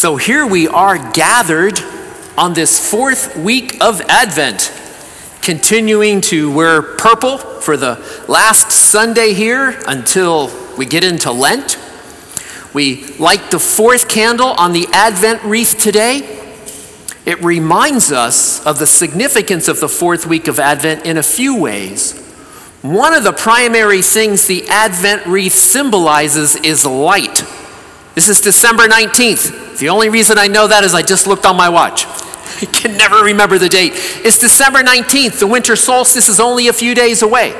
So here we are gathered on this fourth week of Advent, continuing to wear purple for the last Sunday here until we get into Lent. We light the fourth candle on the Advent wreath today. It reminds us of the significance of the fourth week of Advent in a few ways. One of the primary things the Advent wreath symbolizes is light. This is December 19th. The only reason I know that is I just looked on my watch. I can never remember the date. It's December 19th. The winter solstice is only a few days away.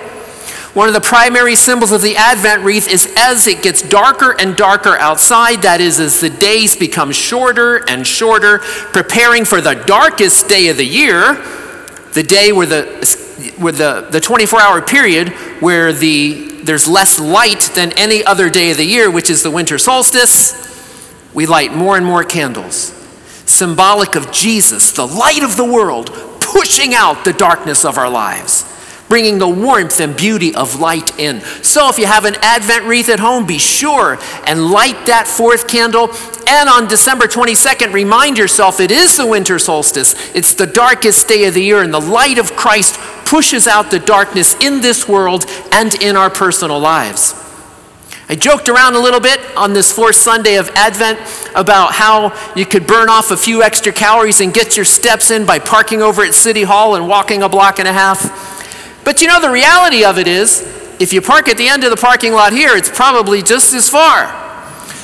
One of the primary symbols of the Advent wreath is as it gets darker and darker outside, that is, as the days become shorter and shorter, preparing for the darkest day of the year, the day where the, where the, the 24 hour period where the, there's less light than any other day of the year, which is the winter solstice, we light more and more candles, symbolic of Jesus, the light of the world, pushing out the darkness of our lives bringing the warmth and beauty of light in. So if you have an Advent wreath at home, be sure and light that fourth candle. And on December 22nd, remind yourself it is the winter solstice. It's the darkest day of the year, and the light of Christ pushes out the darkness in this world and in our personal lives. I joked around a little bit on this fourth Sunday of Advent about how you could burn off a few extra calories and get your steps in by parking over at City Hall and walking a block and a half. But you know, the reality of it is, if you park at the end of the parking lot here, it's probably just as far.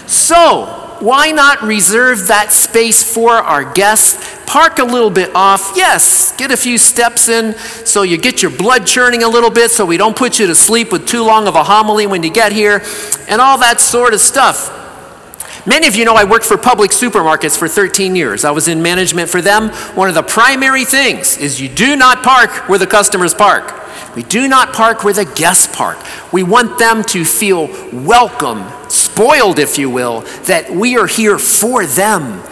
So, why not reserve that space for our guests? Park a little bit off. Yes, get a few steps in so you get your blood churning a little bit so we don't put you to sleep with too long of a homily when you get here, and all that sort of stuff. Many of you know I worked for Publix supermarkets for 13 years. I was in management for them. One of the primary things is you do not park where the customers park. We do not park where the guests park. We want them to feel welcome, spoiled, if you will, that we are here for them.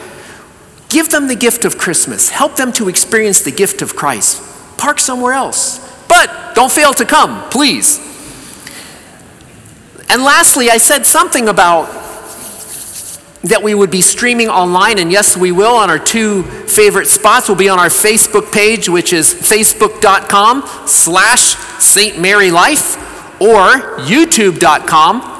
Give them the gift of Christmas. Help them to experience the gift of Christ. Park somewhere else. But don't fail to come, please. And lastly, I said something about that we would be streaming online, and yes, we will on our two favorite spots. We'll be on our Facebook page, which is facebook.com slash St. Mary Life, or youtube.com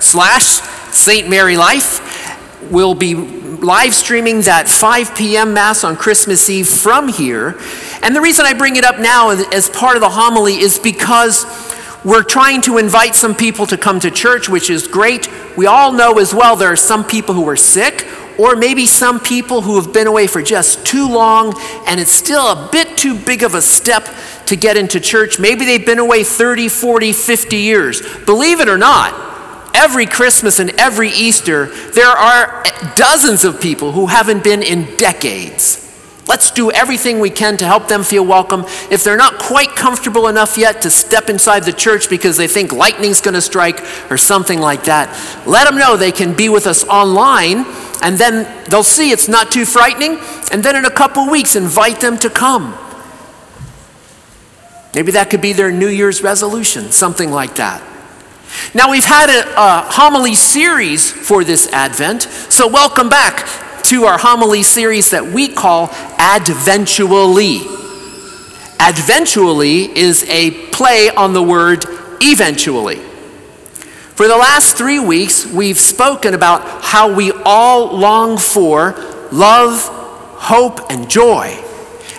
slash St. Mary Life. We'll be live streaming that 5 p.m. Mass on Christmas Eve from here. And the reason I bring it up now as part of the homily is because we're trying to invite some people to come to church, which is great. We all know as well there are some people who are sick, or maybe some people who have been away for just too long, and it's still a bit too big of a step to get into church. Maybe they've been away 30, 40, 50 years. Believe it or not, every Christmas and every Easter, there are dozens of people who haven't been in decades. Let's do everything we can to help them feel welcome. If they're not quite comfortable enough yet to step inside the church because they think lightning's going to strike or something like that, let them know they can be with us online and then they'll see it's not too frightening. And then in a couple weeks, invite them to come. Maybe that could be their New Year's resolution, something like that. Now, we've had a, a homily series for this Advent, so welcome back to our homily series that we call Adventually. Adventually is a play on the word eventually. For the last three weeks, we've spoken about how we all long for love, hope, and joy,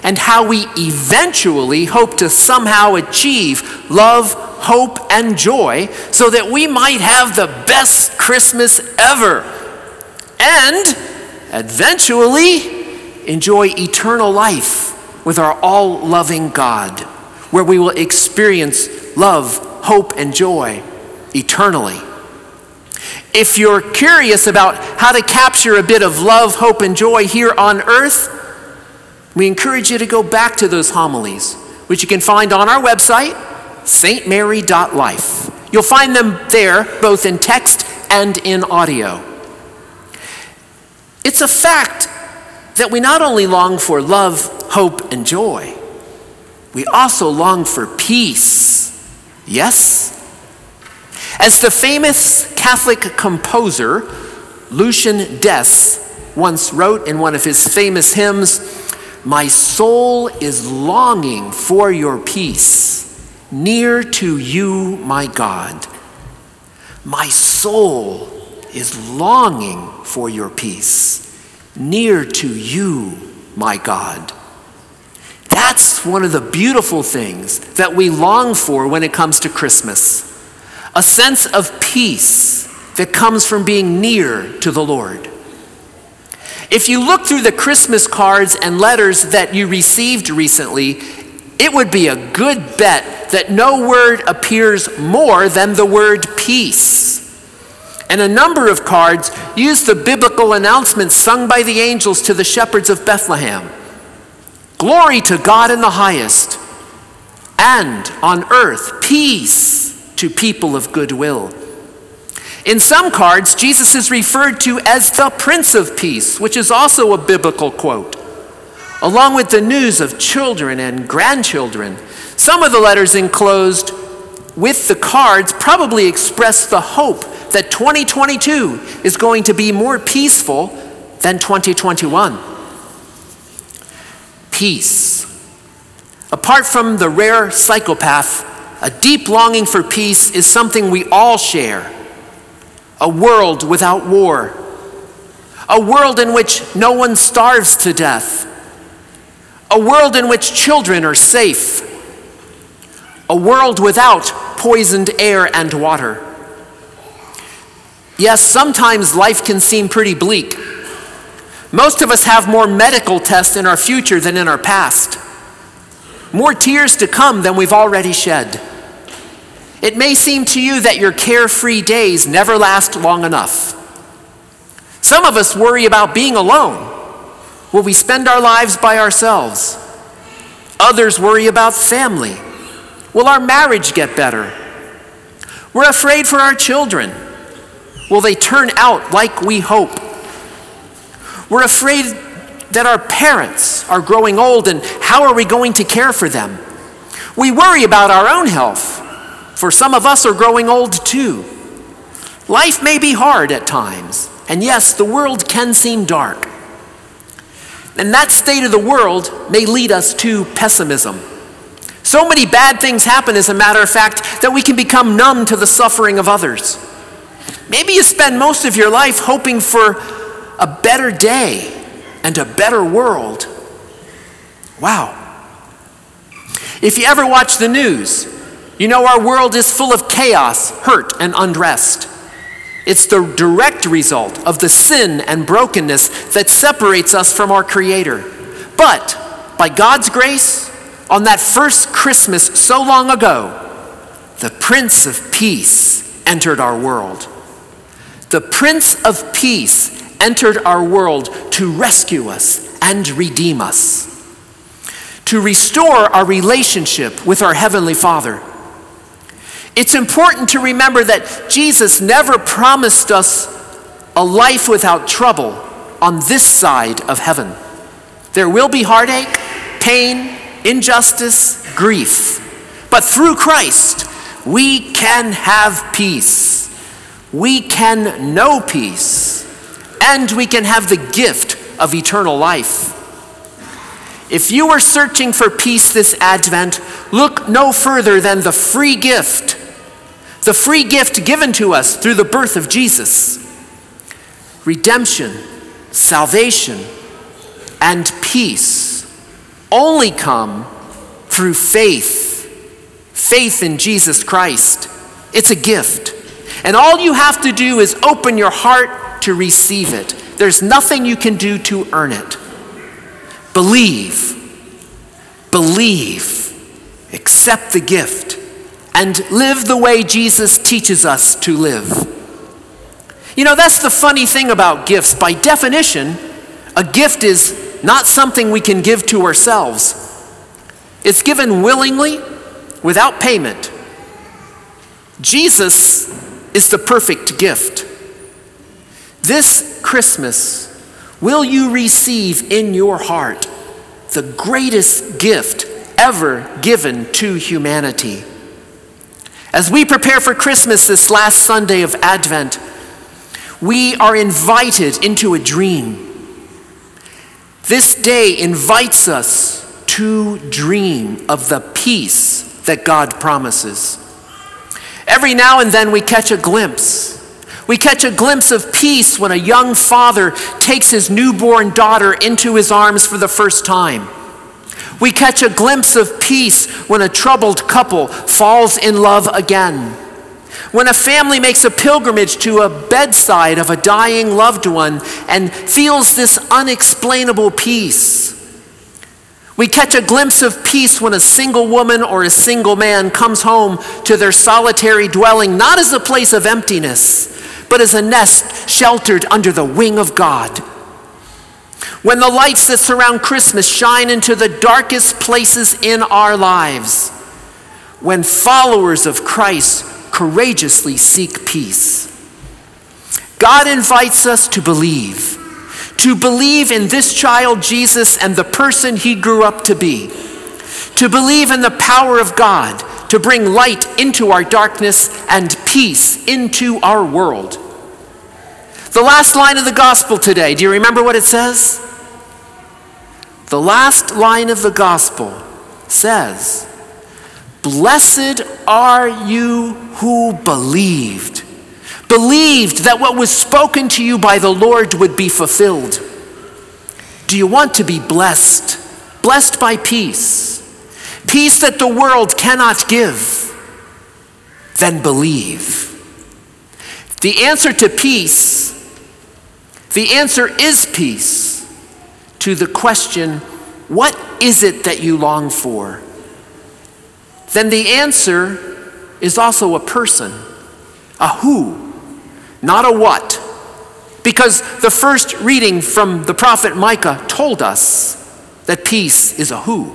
and how we eventually hope to somehow achieve love, hope, and joy so that we might have the best Christmas ever. And eventually enjoy eternal life with our all loving God, where we will experience love, hope, and joy eternally. If you're curious about how to capture a bit of love, hope, and joy here on earth, we encourage you to go back to those homilies, which you can find on our website, stmary.life. You'll find them there both in text and in audio. It's a fact that we not only long for love, hope, and joy, we also long for peace. Yes? As the famous Catholic composer Lucien Deiss once wrote in one of his famous hymns My soul is longing for your peace, near to you, my God. My soul is longing for your peace, near to you, my God. That's one of the beautiful things that we long for when it comes to Christmas a sense of peace that comes from being near to the Lord. If you look through the Christmas cards and letters that you received recently, it would be a good bet that no word appears more than the word peace. And a number of cards use the biblical announcements sung by the angels to the shepherds of Bethlehem Glory to God in the highest, and on earth, peace to people of good will. In some cards, Jesus is referred to as the Prince of Peace, which is also a biblical quote. Along with the news of children and grandchildren, some of the letters enclosed with the cards probably express the hope that 2022 is going to be more peaceful than 2021. Peace. Apart from the rare psychopath, a deep longing for peace is something we all share a world without war, a world in which no one starves to death, a world in which children are safe, a world without poisoned air and water. Yes, sometimes life can seem pretty bleak. Most of us have more medical tests in our future than in our past, more tears to come than we've already shed. It may seem to you that your carefree days never last long enough. Some of us worry about being alone. Will we spend our lives by ourselves? Others worry about family. Will our marriage get better? We're afraid for our children. Will they turn out like we hope? We're afraid that our parents are growing old and how are we going to care for them? We worry about our own health for some of us are growing old too. Life may be hard at times, and yes, the world can seem dark. And that state of the world may lead us to pessimism. So many bad things happen, as a matter of fact, that we can become numb to the suffering of others. Maybe you spend most of your life hoping for a better day and a better world. Wow. If you ever watch the news, you know, our world is full of chaos, hurt, and unrest. It's the direct result of the sin and brokenness that separates us from our Creator. But by God's grace, on that first Christmas so long ago, the Prince of Peace entered our world. The Prince of Peace entered our world to rescue us and redeem us, to restore our relationship with our Heavenly Father it's important to remember that Jesus never promised us a life without trouble on this side of heaven. There will be heartache, pain, injustice, grief. But through Christ, we can have peace. We can know peace. And we can have the gift of eternal life. If you are searching for peace this Advent, look no further than the free gift the free gift given to us through the birth of Jesus. Redemption, salvation, and peace only come through faith. Faith in Jesus Christ. It's a gift. And all you have to do is open your heart to receive it. There's nothing you can do to earn it. Believe. Believe. Accept the gift and live the way Jesus teaches us to live. You know, that's the funny thing about gifts. By definition, a gift is not something we can give to ourselves, it's given willingly without payment. Jesus is the perfect gift. This Christmas, will you receive in your heart the greatest gift ever given to humanity? As we prepare for Christmas this last Sunday of Advent, we are invited into a dream. This day invites us to dream of the peace that God promises. Every now and then we catch a glimpse. We catch a glimpse of peace when a young father takes his newborn daughter into his arms for the first time. We catch a glimpse of peace when a troubled couple falls in love again. When a family makes a pilgrimage to a bedside of a dying loved one and feels this unexplainable peace. We catch a glimpse of peace when a single woman or a single man comes home to their solitary dwelling, not as a place of emptiness, but as a nest sheltered under the wing of God. When the lights that surround Christmas shine into the darkest places in our lives, when followers of Christ courageously seek peace. God invites us to believe, to believe in this child Jesus and the person he grew up to be, to believe in the power of God to bring light into our darkness and peace into our world. The last line of the gospel today, do you remember what it says? The last line of the gospel says, Blessed are you who believed. Believed that what was spoken to you by the Lord would be fulfilled. Do you want to be blessed? Blessed by peace. Peace that the world cannot give. Then believe. The answer to peace, the answer is peace to the question, what is it that you long for? then the answer is also a person, a who, not a what. Because the first reading from the prophet Micah told us that peace is a who.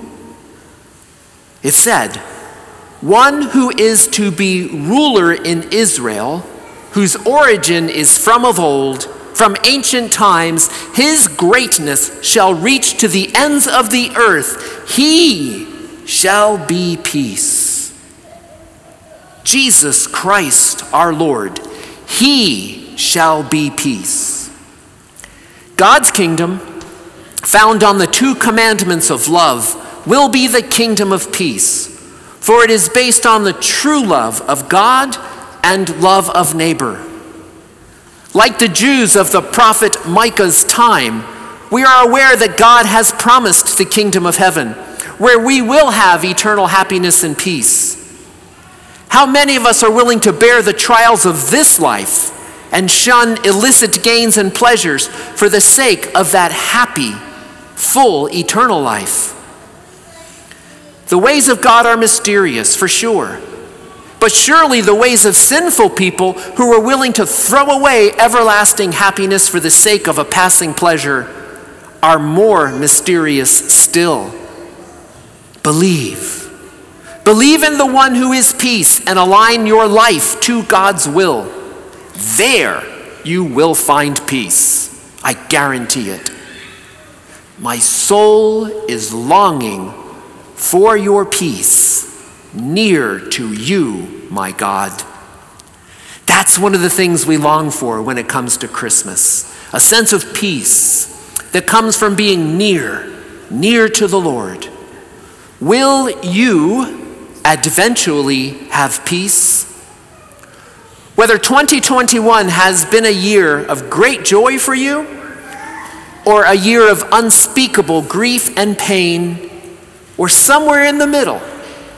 It said, One who is to be ruler in Israel, whose origin is from of old, from ancient times, his greatness shall reach to the ends of the earth. He shall be peace. Jesus Christ our Lord, He shall be peace. God's kingdom, found on the two commandments of love, will be the kingdom of peace, for it is based on the true love of God and love of neighbor. Like the Jews of the prophet Micah's time, we are aware that God has promised the kingdom of heaven where we will have eternal happiness and peace. How many of us are willing to bear the trials of this life and shun illicit gains and pleasures for the sake of that happy, full, eternal life? The ways of God are mysterious, for sure. But surely the ways of sinful people who are willing to throw away everlasting happiness for the sake of a passing pleasure are more mysterious still. Believe. Believe in the one who is peace and align your life to God's will. There you will find peace. I guarantee it. My soul is longing for your peace near to you, my God. That's one of the things we long for when it comes to Christmas a sense of peace that comes from being near, near to the Lord. Will you eventually have peace? Whether 2021 has been a year of great joy for you or a year of unspeakable grief and pain, or somewhere in the middle,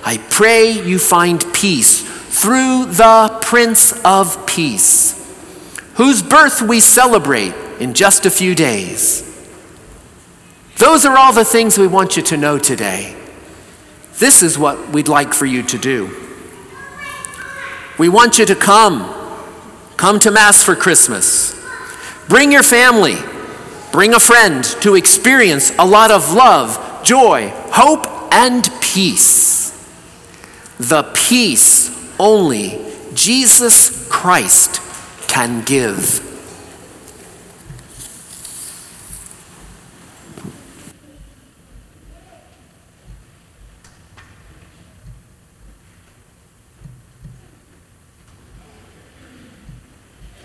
I pray you find peace through the Prince of Peace, whose birth we celebrate in just a few days. Those are all the things we want you to know today. This is what we'd like for you to do. We want you to come. Come to Mass for Christmas. Bring your family. Bring a friend to experience a lot of love, joy, hope, and peace. The peace only Jesus Christ can give.